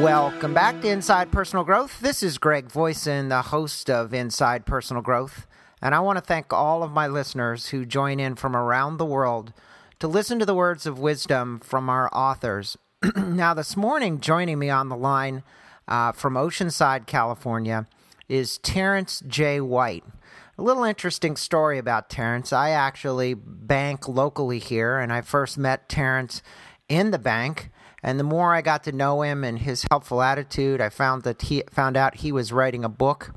Welcome back to Inside Personal Growth. This is Greg Voisin, the host of Inside Personal Growth, and I want to thank all of my listeners who join in from around the world to listen to the words of wisdom from our authors. now, this morning, joining me on the line uh, from Oceanside, California, is Terrence J. White. A little interesting story about Terrence. I actually bank locally here, and I first met Terrence in the bank. And the more I got to know him and his helpful attitude, I found that he found out he was writing a book.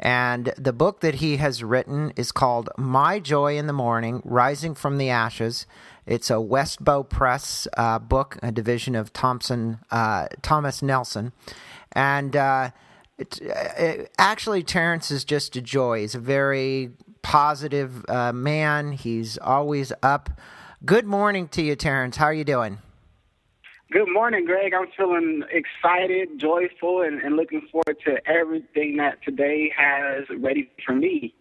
And the book that he has written is called My Joy in the Morning Rising from the Ashes. It's a Westbow Press uh, book, a division of Thompson, uh, Thomas Nelson. And uh, it, it, actually, Terrence is just a joy. He's a very positive uh, man, he's always up. Good morning to you, Terrence. How are you doing? Good morning, Greg. I'm feeling excited, joyful, and, and, looking forward to everything that today has ready for me.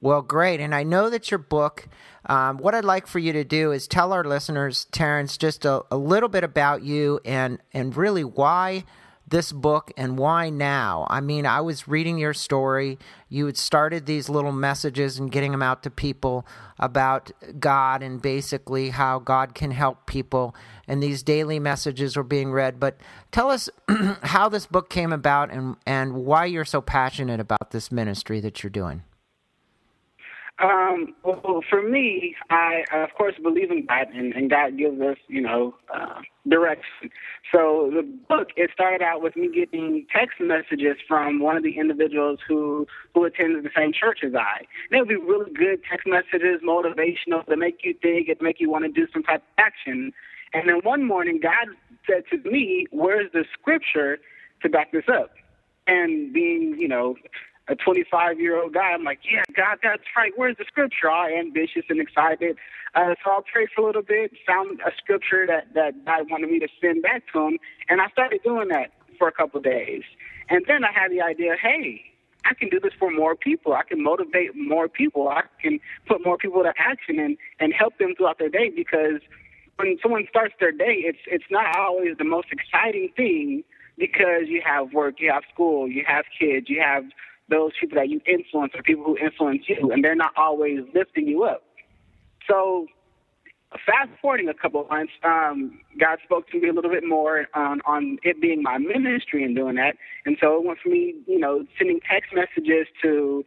Well, great. And I know that your book, um, what I'd like for you to do is tell our listeners, Terrence, just a, a little bit about you and, and really why this book and why now? I mean, I was reading your story. You had started these little messages and getting them out to people about God and basically how God can help people. And these daily messages were being read. But tell us how this book came about and, and why you're so passionate about this ministry that you're doing. Um, well, for me, I of course believe in God, and, and God gives us, you know, uh, direction. So the book it started out with me getting text messages from one of the individuals who who attended the same church as I. They would be really good text messages, motivational, to make you think, it make you want to do some type of action. And then one morning, God said to me, "Where's the scripture to back this up?" And being, you know, a 25 year old guy. I'm like, yeah, God, that's right. Where's the scripture? All ambitious and excited. Uh, so I prayed for a little bit, found a scripture that, that God wanted me to send back to him, and I started doing that for a couple of days. And then I had the idea, hey, I can do this for more people. I can motivate more people. I can put more people to action and, and help them throughout their day because when someone starts their day, it's it's not always the most exciting thing because you have work, you have school, you have kids, you have those people that you influence or people who influence you, and they're not always lifting you up. So, fast forwarding a couple of months, um, God spoke to me a little bit more on, on it being my ministry and doing that. And so it went from me, you know, sending text messages to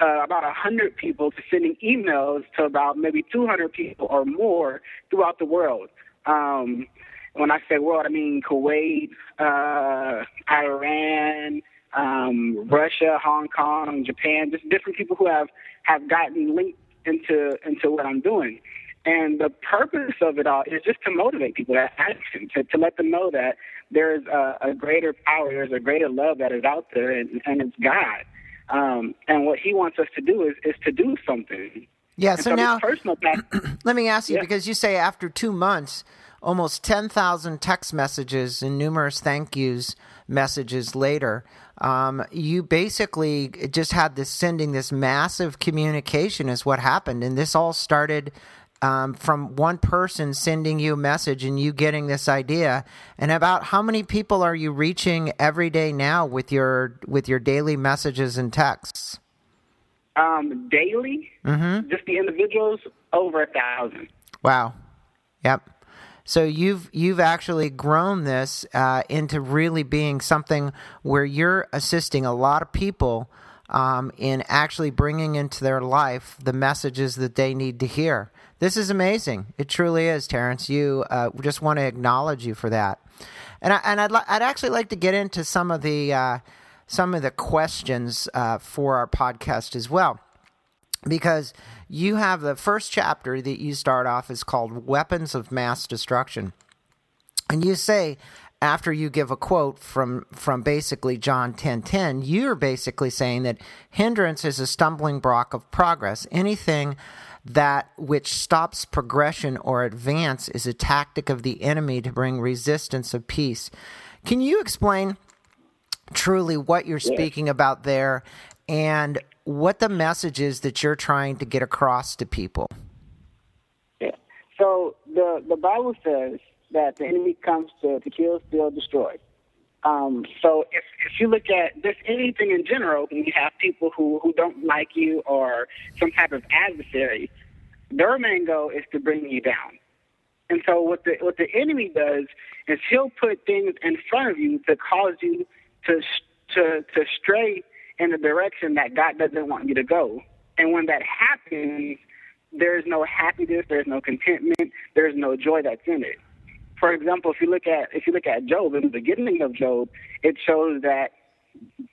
uh, about 100 people to sending emails to about maybe 200 people or more throughout the world. Um, when I say world, I mean Kuwait, uh, Iran, um, Russia, Hong Kong, Japan, just different people who have have gotten linked into into what I'm doing. And the purpose of it all is just to motivate people to action, to, to let them know that there is a, a greater power, there's a greater love that is out there, and, and it's God. Um, and what He wants us to do is is to do something. Yeah. So, so, now, personal let me ask you yeah. because you say after two months, almost ten thousand text messages and numerous thank yous messages later um, you basically just had this sending this massive communication is what happened and this all started um, from one person sending you a message and you getting this idea? And about how many people are you reaching every day now with your with your daily messages and texts? Um, daily? Mm-hmm. just the individuals? Over a thousand. Wow. Yep. So you've you've actually grown this uh, into really being something where you're assisting a lot of people um, in actually bringing into their life the messages that they need to hear. This is amazing. It truly is, Terrence. You uh, just want to acknowledge you for that. And I, and I'd li- I'd actually like to get into some of the uh, some of the questions uh, for our podcast as well because you have the first chapter that you start off is called Weapons of Mass Destruction. And you say, after you give a quote from, from basically John 10 10, you're basically saying that hindrance is a stumbling block of progress. Anything that which stops progression or advance is a tactic of the enemy to bring resistance of peace. Can you explain truly what you're speaking about there and what the message is that you're trying to get across to people. Yeah. So the the Bible says that the enemy comes to, to kill, steal, destroy. Um, so if, if you look at just anything in general, when you have people who, who don't like you or some type of adversary, their main goal is to bring you down. And so what the what the enemy does is he'll put things in front of you to cause you to to to stray in the direction that God doesn't want you to go. And when that happens, there's no happiness, there's no contentment, there's no joy that's in it. For example, if you look at if you look at Job in the beginning of Job, it shows that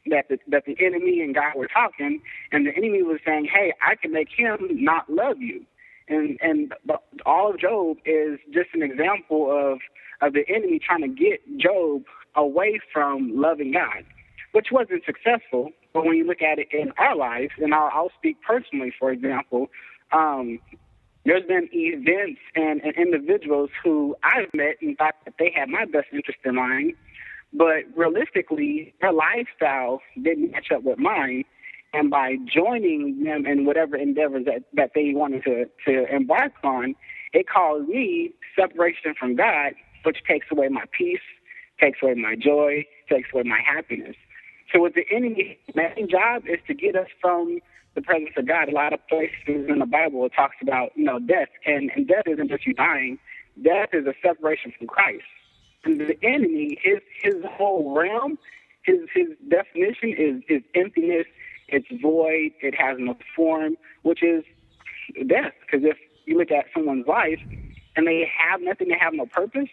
that the, that the enemy and God were talking, and the enemy was saying, "Hey, I can make him not love you." And and all of Job is just an example of of the enemy trying to get Job away from loving God, which wasn't successful. But when you look at it in our lives, and I'll, I'll speak personally, for example, um, there's been events and, and individuals who I've met and thought that they had my best interest in mind, but realistically, their lifestyle didn't match up with mine and by joining them in whatever endeavors that, that they wanted to, to embark on, it caused me separation from God, which takes away my peace, takes away my joy, takes away my happiness. So with the enemy, main job is to get us from the presence of God. A lot of places in the Bible it talks about, you know, death. And, and death isn't just you dying. Death is a separation from Christ. And the enemy, his his whole realm, his his definition is is emptiness it's void. It has no form, which is death. Because if you look at someone's life and they have nothing, they have no purpose,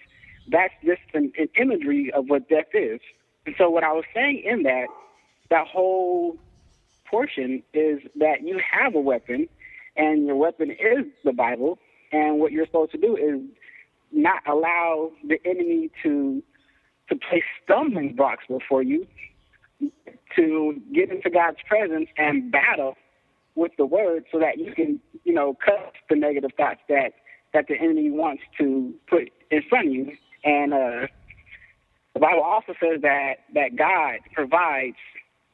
that's just an, an imagery of what death is. And so what I was saying in that, that whole portion is that you have a weapon, and your weapon is the Bible, and what you're supposed to do is not allow the enemy to to place stumbling blocks before you, to get into God's presence and battle with the word so that you can, you know, cut the negative thoughts that that the enemy wants to put in front of you. And uh, the Bible also says that that God provides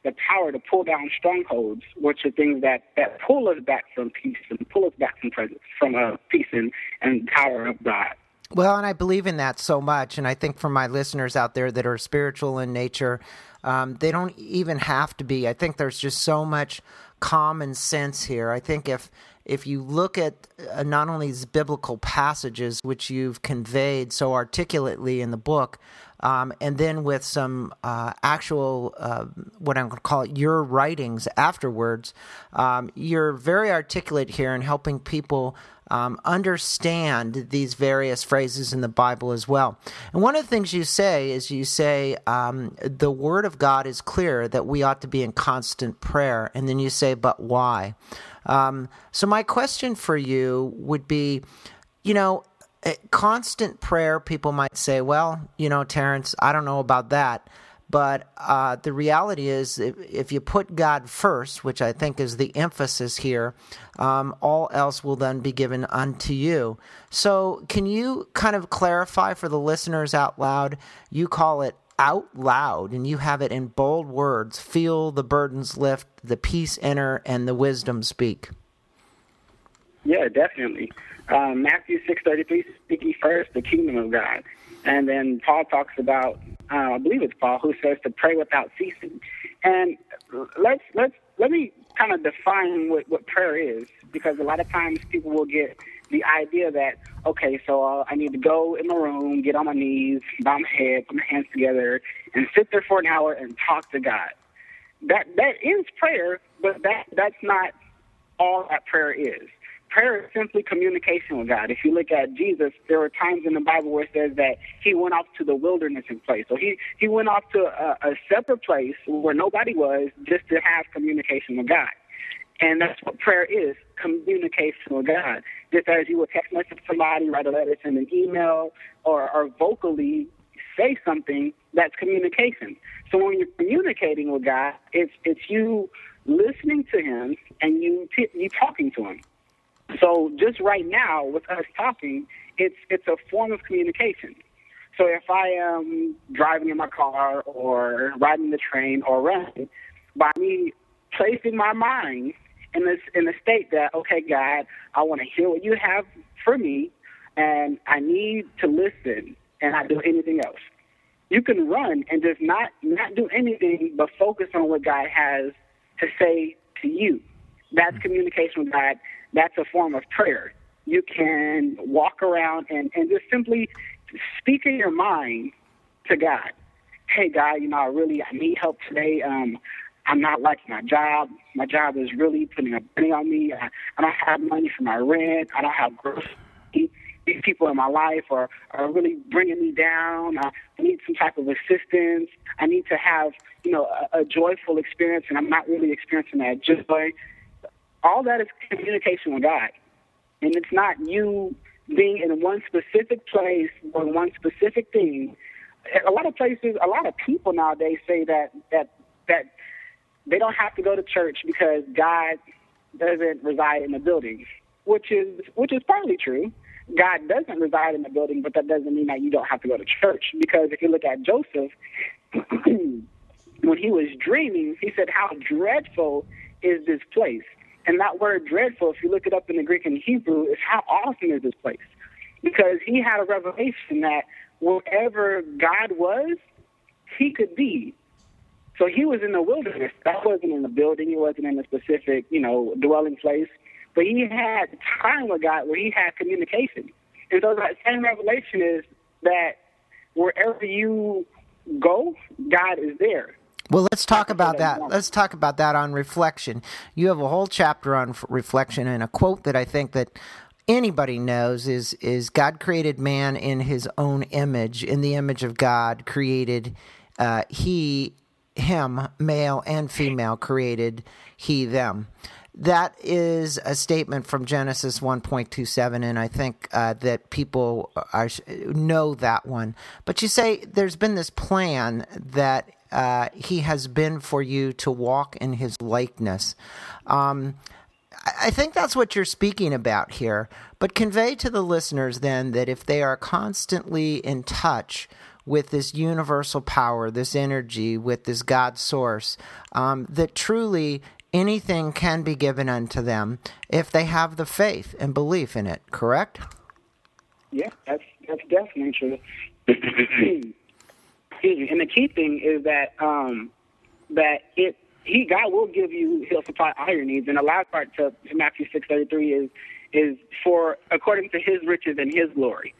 the power to pull down strongholds, which are things that, that pull us back from peace and pull us back from presence, from uh, peace and, and power of God. Well, and I believe in that so much. And I think for my listeners out there that are spiritual in nature, um, they don't even have to be. I think there's just so much common sense here. I think if if you look at uh, not only these biblical passages which you've conveyed so articulately in the book, um, and then with some uh, actual uh, what I'm going to call it your writings afterwards, um, you're very articulate here in helping people um, understand these various phrases in the Bible as well. And one of the things you say is you say um, the Word of God is clear that we ought to be in constant prayer, and then you say, but why? Um, so, my question for you would be you know, constant prayer, people might say, well, you know, Terrence, I don't know about that. But uh, the reality is, if, if, you put God first, which I think is the emphasis here, um, all else will then be given unto you. So, can you kind of clarify for the listeners out loud? You call it out loud, and you have it in bold words feel the burdens lift, the peace enter, and the wisdom speak. Yeah, definitely. Um, Matthew six thirty three, seek ye first the kingdom of God, and then Paul talks about uh, I believe it's Paul who says to pray without ceasing. And let's let's let me kind of define what, what prayer is because a lot of times people will get the idea that okay, so uh, I need to go in my room, get on my knees, bow my head, put my hands together, and sit there for an hour and talk to God. That that is prayer, but that that's not all that prayer is prayer is simply communication with God. If you look at Jesus, there are times in the Bible where it says that he went off to the wilderness and place. So he, he went off to a, a separate place where nobody was just to have communication with God. And that's what prayer is, communication with God. Just as you would text message somebody, write a letter, send an email, or, or vocally say something, that's communication. So when you're communicating with God, it's, it's you listening to him and you, t- you talking to him. So just right now, with us talking, it's it's a form of communication. So if I am driving in my car or riding the train or running, by me placing my mind in this in the state that okay, God, I want to hear what you have for me, and I need to listen, and not do anything else. You can run and just not not do anything but focus on what God has to say to you. That's mm-hmm. communication with God. That's a form of prayer. You can walk around and, and just simply speak in your mind to God. Hey God, you know, I really I need help today. Um, I'm not liking my job. My job is really putting a burden on me. I, I don't have money for my rent. I don't have groceries. These people in my life are, are really bringing me down. I need some type of assistance. I need to have, you know, a, a joyful experience, and I'm not really experiencing that joy. All that is communication with God. And it's not you being in one specific place or one specific thing. A lot of places, a lot of people nowadays say that that that they don't have to go to church because God doesn't reside in the building, which is which is partly true. God doesn't reside in the building, but that doesn't mean that you don't have to go to church. Because if you look at Joseph, when he was dreaming, he said, "How dreadful is this place?" And that word "dreadful," if you look it up in the Greek and Hebrew, is how awesome is this place? Because he had a revelation that wherever God was, he could be. So he was in the wilderness. That wasn't in a building. He wasn't in a specific, you know, dwelling place. But he had time with God where he had communication. And so that same revelation is that wherever you go, God is there. Well, let's talk about that. Let's talk about that on reflection. You have a whole chapter on reflection and a quote that I think that anybody knows is is God created man in his own image, in the image of God created uh, he him, male and female, created he them. That is a statement from Genesis 1.27, and I think uh, that people are, know that one. But you say there's been this plan that uh, he has been for you to walk in his likeness. Um, I think that's what you're speaking about here. But convey to the listeners then that if they are constantly in touch with this universal power, this energy, with this God source, um, that truly anything can be given unto them if they have the faith and belief in it, correct? Yeah, that's that's definitely true. and the key thing is that um, that it he God will give you he'll supply all your needs. And the last part to Matthew six thirty three is is for according to his riches and his glory.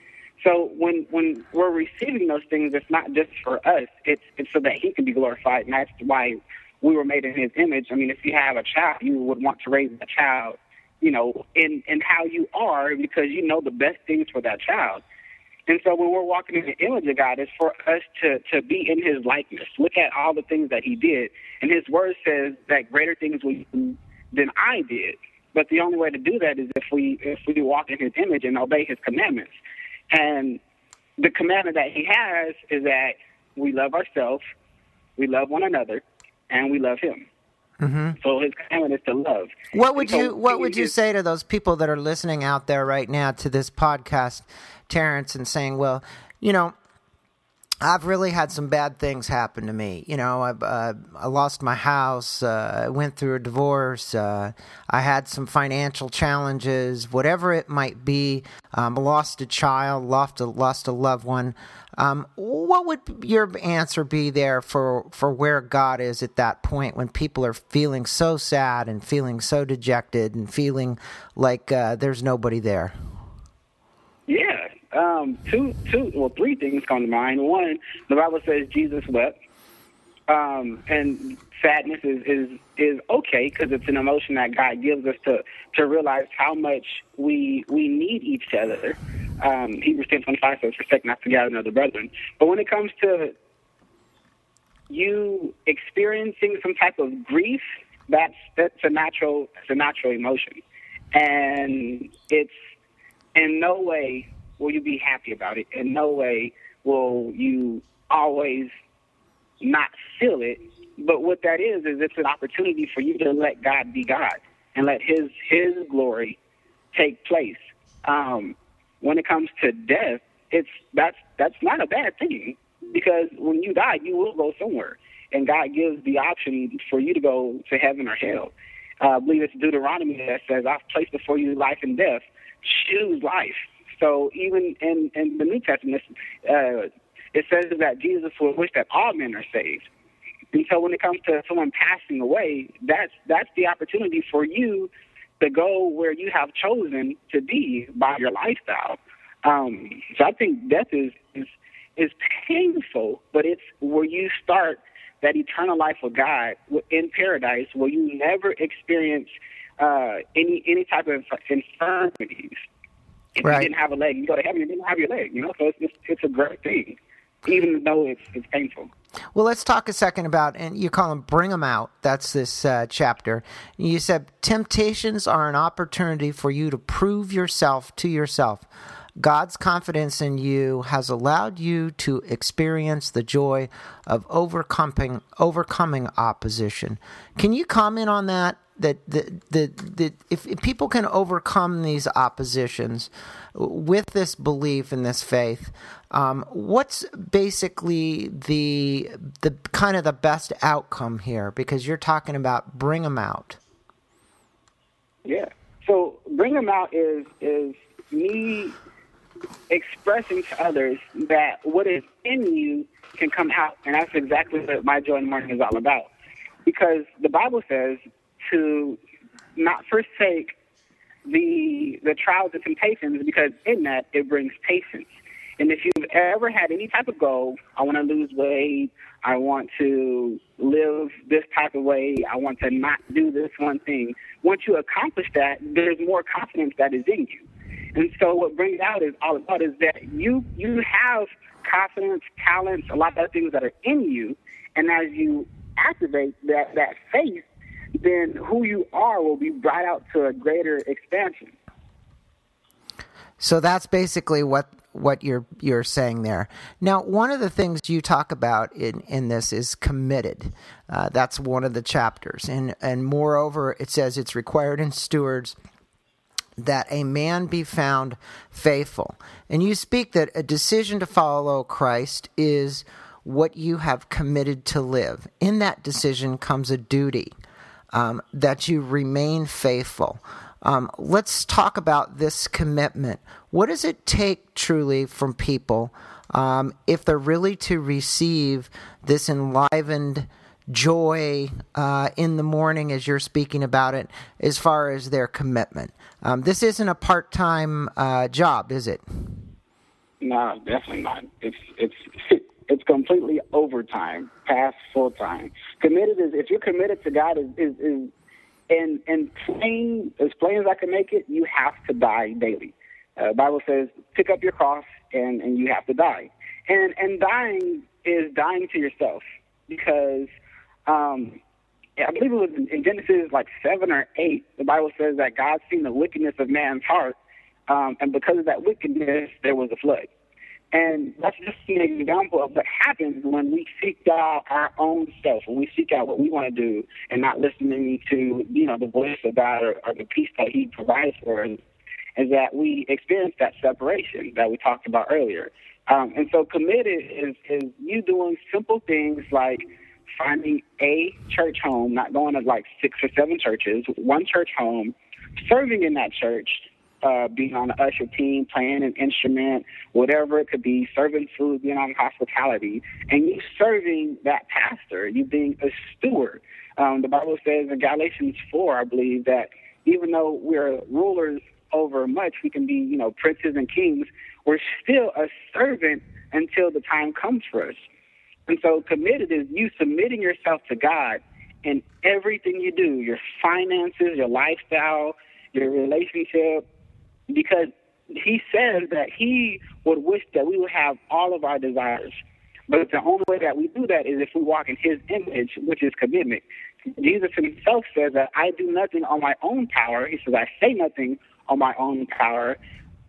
So when when we're receiving those things, it's not just for us. It's it's so that He can be glorified, and that's why we were made in His image. I mean, if you have a child, you would want to raise that child, you know, in in how you are, because you know the best things for that child. And so when we're walking in the image of God, it's for us to to be in His likeness. Look at all the things that He did, and His Word says that greater things will do than I did. But the only way to do that is if we if we walk in His image and obey His commandments. And the commandment that he has is that we love ourselves, we love one another, and we love him. Mm-hmm. So his commandment is to love. What would so you What would you say to those people that are listening out there right now to this podcast, Terrence, and saying, "Well, you know, I've really had some bad things happen to me. You know, I, uh, I lost my house. Uh, I went through a divorce. Uh, I had some financial challenges, whatever it might be. Um, lost a child, lost a lost a loved one. Um, what would your answer be there for for where God is at that point when people are feeling so sad and feeling so dejected and feeling like uh, there's nobody there? Yeah, um, two, two, well, three things come to mind. One, the Bible says Jesus wept, um, and sadness is is is okay because it's an emotion that God gives us to to realize how much we we need each other. Um, Hebrews ten twenty five says, "Forsake not together another brethren." But when it comes to you experiencing some type of grief, that's that's a natural it's a natural emotion, and it's in no way will you be happy about it. In no way will you always not feel it. But what that is is it's an opportunity for you to let God be God and let His His glory take place. Um, when it comes to death, it's that's that's not a bad thing because when you die, you will go somewhere, and God gives the option for you to go to heaven or hell. Uh, I believe it's Deuteronomy that says, "I've placed before you life and death. Choose life." So even in, in the New Testament, uh, it says that Jesus would wish that all men are saved. And so when it comes to someone passing away, that's that's the opportunity for you to go where you have chosen to be by your lifestyle. Um, so I think death is, is is painful, but it's where you start that eternal life with God in paradise, where you never experience uh, any any type of infirmities. If right. you didn't have a leg, you go to heaven, you didn't have your leg. You know, so it's it's, it's a great thing, even though it's it's painful. Well, let's talk a second about, and you call them bring them out. That's this uh, chapter. You said temptations are an opportunity for you to prove yourself to yourself. God's confidence in you has allowed you to experience the joy of overcoming overcoming opposition. Can you comment on that? That the, the, the if, if people can overcome these oppositions with this belief and this faith, um, what's basically the the kind of the best outcome here? Because you're talking about bring them out. Yeah. So bring them out is is me expressing to others that what is in you can come out. And that's exactly what my joy in the morning is all about. Because the Bible says to not forsake the the trials and temptations because in that it brings patience. And if you've ever had any type of goal, I want to lose weight, I want to live this type of way, I want to not do this one thing. Once you accomplish that, there's more confidence that is in you. And so what brings out is all about is that you you have confidence, talents, a lot of things that are in you, and as you activate that that faith, then who you are will be brought out to a greater expansion. So that's basically what what you're you're saying there. Now, one of the things you talk about in, in this is committed. Uh, that's one of the chapters, and and moreover, it says it's required in stewards that a man be found faithful. And you speak that a decision to follow Christ is what you have committed to live. In that decision comes a duty um, that you remain faithful. Um, let's talk about this commitment. What does it take truly from people um, if they're really to receive this enlivened? joy uh, in the morning as you're speaking about it as far as their commitment. Um, this isn't a part time uh, job, is it? No, definitely not. It's it's it's completely overtime, past full time. Committed is if you're committed to God is is, is and and plain as plain as I can make it, you have to die daily. Uh, Bible says, pick up your cross and and you have to die. And and dying is dying to yourself because um, I believe it was in Genesis like seven or eight. The Bible says that God seen the wickedness of man's heart, um, and because of that wickedness, there was a flood. And that's just an example of what happens when we seek out our own self, when we seek out what we want to do, and not listening to you know the voice of God or, or the peace that He provides for us. Is that we experience that separation that we talked about earlier. Um, and so committed is is you doing simple things like finding a church home, not going to like six or seven churches, one church home, serving in that church, uh, being on the usher team, playing an instrument, whatever it could be, serving food, being on hospitality, and you serving that pastor, you being a steward. Um, the Bible says in Galatians 4, I believe, that even though we're rulers over much, we can be, you know, princes and kings, we're still a servant until the time comes for us. And so committed is you submitting yourself to God in everything you do, your finances, your lifestyle, your relationship, because he says that he would wish that we would have all of our desires. But the only way that we do that is if we walk in his image, which is commitment. Jesus himself says that I do nothing on my own power. He says, I say nothing on my own power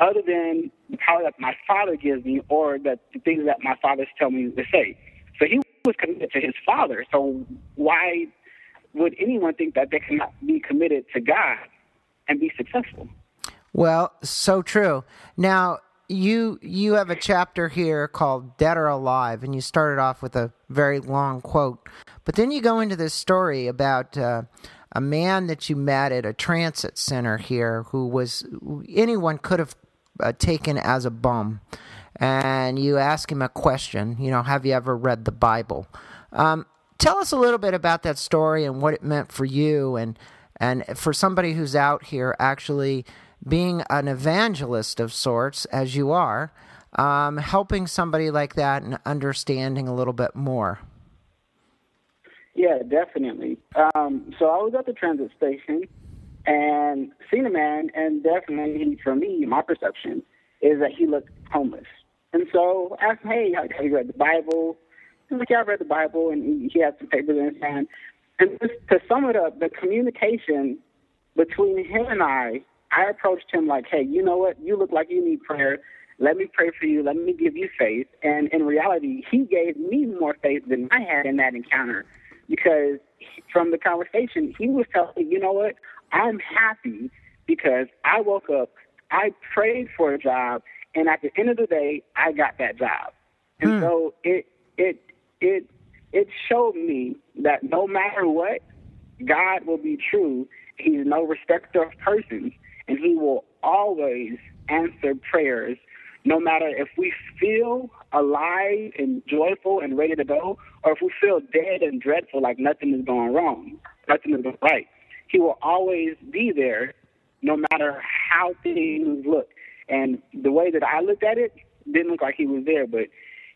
other than the power that my Father gives me or the, the things that my fathers tell me to say. So he was committed to his father. So why would anyone think that they cannot be committed to God and be successful? Well, so true. Now, you you have a chapter here called Dead or Alive, and you started off with a very long quote, but then you go into this story about uh, a man that you met at a transit center here, who was anyone could have uh, taken as a bum, and you ask him a question. You know, have you ever read the Bible? Um, tell us a little bit about that story and what it meant for you, and and for somebody who's out here actually being an evangelist of sorts, as you are, um, helping somebody like that and understanding a little bit more. Yeah, definitely. Um, so I was at the transit station and seen a man, and definitely for me, my perception is that he looked homeless. And so I asked him, hey, have you read the Bible? He's like, yeah, I've read the Bible, and he had some papers in his hand. And just to sum it up, the communication between him and I, I approached him like, hey, you know what? You look like you need prayer. Let me pray for you. Let me give you faith. And in reality, he gave me more faith than I had in that encounter because from the conversation, he was telling me, you know what? I'm happy because I woke up, I prayed for a job, and at the end of the day, I got that job. And hmm. so it it it it showed me that no matter what, God will be true. He's no respecter of persons, and He will always answer prayers, no matter if we feel alive and joyful and ready to go, or if we feel dead and dreadful, like nothing is going wrong, nothing is going right. He will always be there, no matter how things look. And the way that I looked at it didn't look like he was there, but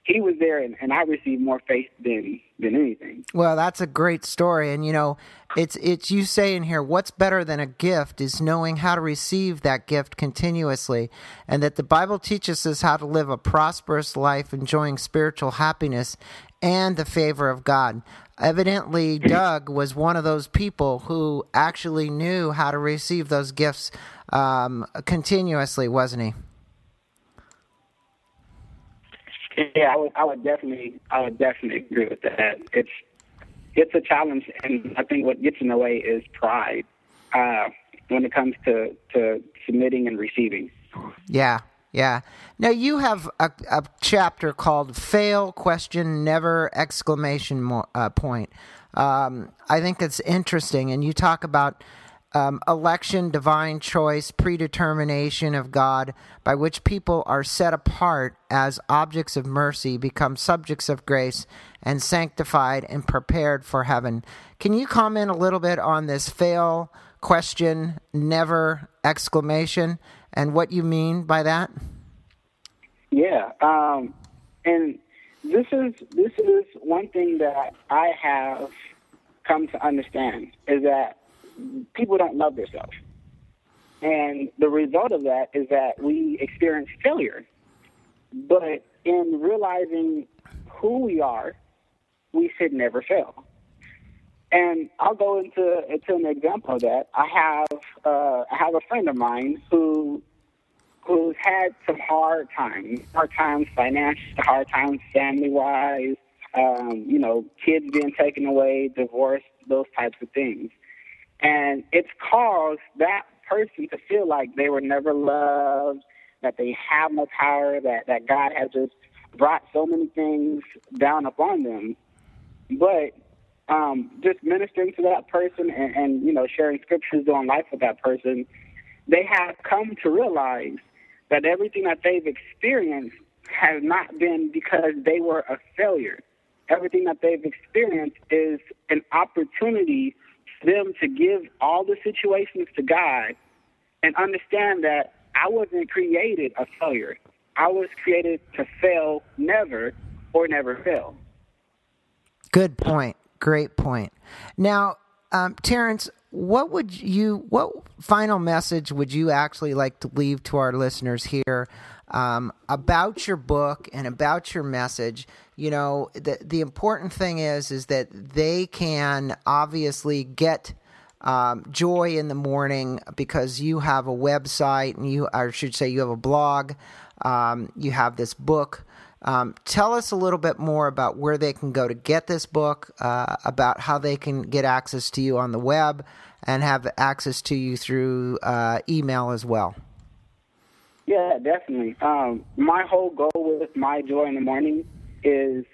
he was there and, and I received more faith than than anything. Well, that's a great story and you know, it's it's you saying here what's better than a gift is knowing how to receive that gift continuously and that the Bible teaches us how to live a prosperous life enjoying spiritual happiness and the favor of God. Evidently, Doug was one of those people who actually knew how to receive those gifts um, continuously, wasn't he? Yeah, I would, I would definitely, I would definitely agree with that. It's, it's a challenge, and I think what gets in the way is pride uh, when it comes to to submitting and receiving. Yeah, yeah. Now you have a, a chapter called "Fail Question Never!" exclamation uh, point. Um, I think it's interesting, and you talk about um, election, divine choice, predetermination of God, by which people are set apart as objects of mercy, become subjects of grace, and sanctified and prepared for heaven. Can you comment a little bit on this fail question, never exclamation, and what you mean by that? Yeah, um, and this is this is one thing that I have come to understand is that people don't love themselves. And the result of that is that we experience failure. But in realizing who we are, we should never fail. And I'll go into, into an example of that. I have uh, I have a friend of mine who who's had some hard times, hard times financially, hard times family wise, um, you know, kids being taken away, divorce, those types of things. And it's caused that person to feel like they were never loved, that they have no power, that, that God has just brought so many things down upon them. But um, just ministering to that person and, and, you know, sharing scriptures on life with that person, they have come to realize that everything that they've experienced has not been because they were a failure. Everything that they've experienced is an opportunity them to give all the situations to God and understand that I wasn't created a failure. I was created to fail never or never fail. Good point. Great point. Now, um, Terrence, what would you, what final message would you actually like to leave to our listeners here um, about your book and about your message? you know the the important thing is is that they can obviously get um, joy in the morning because you have a website and you I should say you have a blog um, you have this book um, tell us a little bit more about where they can go to get this book uh, about how they can get access to you on the web and have access to you through uh, email as well yeah definitely um, my whole goal with my joy in the morning is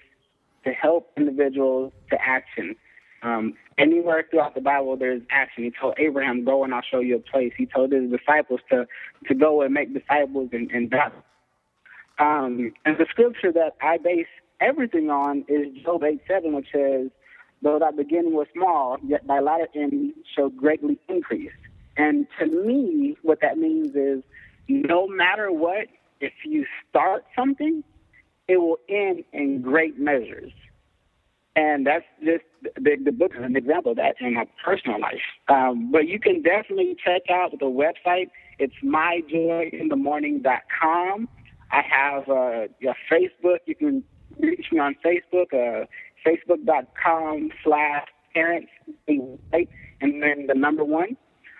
to help individuals to action. Um, anywhere throughout the Bible, there's action. He told Abraham, "Go and I'll show you a place." He told his disciples to to go and make disciples and, and Um, and the scripture that I base everything on is Job 8 7, which says, Though thy beginning was small, yet thy latter end shall greatly increase. And to me, what that means is no matter what, if you start something, it will end in great measures. And that's just the, the book is an example of that in my personal life. Um, but you can definitely check out the website. It's myjoyinthemorning.com. I have uh, a Facebook. You can reach me on Facebook, uh, facebook.com slash Terrence, and then the number one.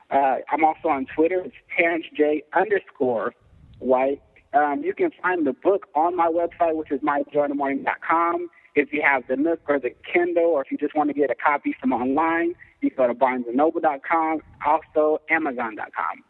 Uh, I'm also on Twitter. It's Terrence J underscore White. Um, you can find the book on my website, which is myjoyinthemorning.com. If you have the Nook or the Kindle, or if you just want to get a copy from online, you go to barnesandnoble.com, also amazon.com.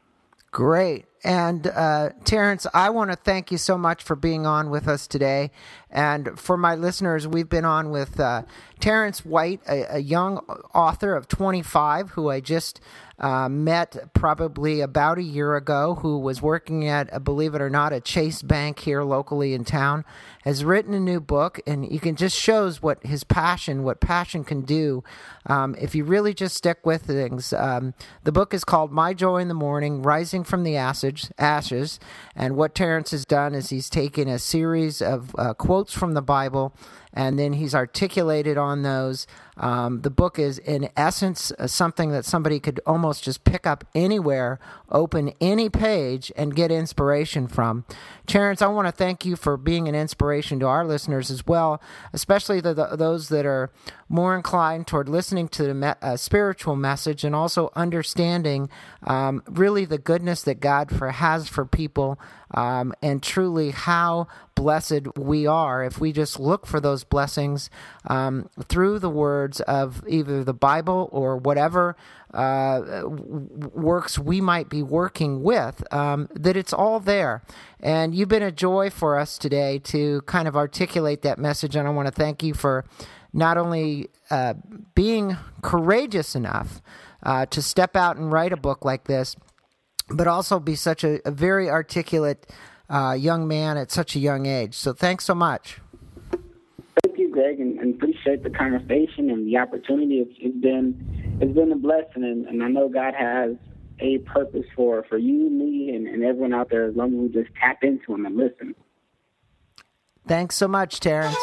Great. And uh, Terrence, I want to thank you so much for being on with us today. And for my listeners, we've been on with uh, Terrence White, a, a, young author of 25 who I just uh, met probably about a year ago, who was working at, uh, believe it or not, a Chase Bank here locally in town, has written a new book, and you can just shows what his passion, what passion can do um, if you really just stick with things. Um, the book is called My Joy in the Morning: Rising from the Ashes. Ashes, and what Terrence has done is he's taken a series of uh, quotes from the Bible and then he's articulated on those. Um, the book is, in essence, uh, something that somebody could almost just pick up anywhere, open any page, and get inspiration from. Terrence, I want to thank you for being an inspiration to our listeners as well, especially the, the, those that are more inclined toward listening to the me- uh, spiritual message and also understanding um, really the goodness that God for, has for people um, and truly how blessed we are if we just look for those blessings um, through the words of either the Bible or whatever uh, works we might be working with, um, that it's all there. And you've been a joy for us today to kind of articulate that message. And I want to thank you for not only uh, being courageous enough uh, to step out and write a book like this, but also be such a, a very articulate uh, young man at such a young age. So thanks so much. Thank you, Greg, and, and appreciate the conversation and the opportunity. It's, it's been it's been a blessing, and, and, I know God has a purpose for for you, me, and, and everyone out there as long as we just tap into Him and listen. Thanks so much, Terrence.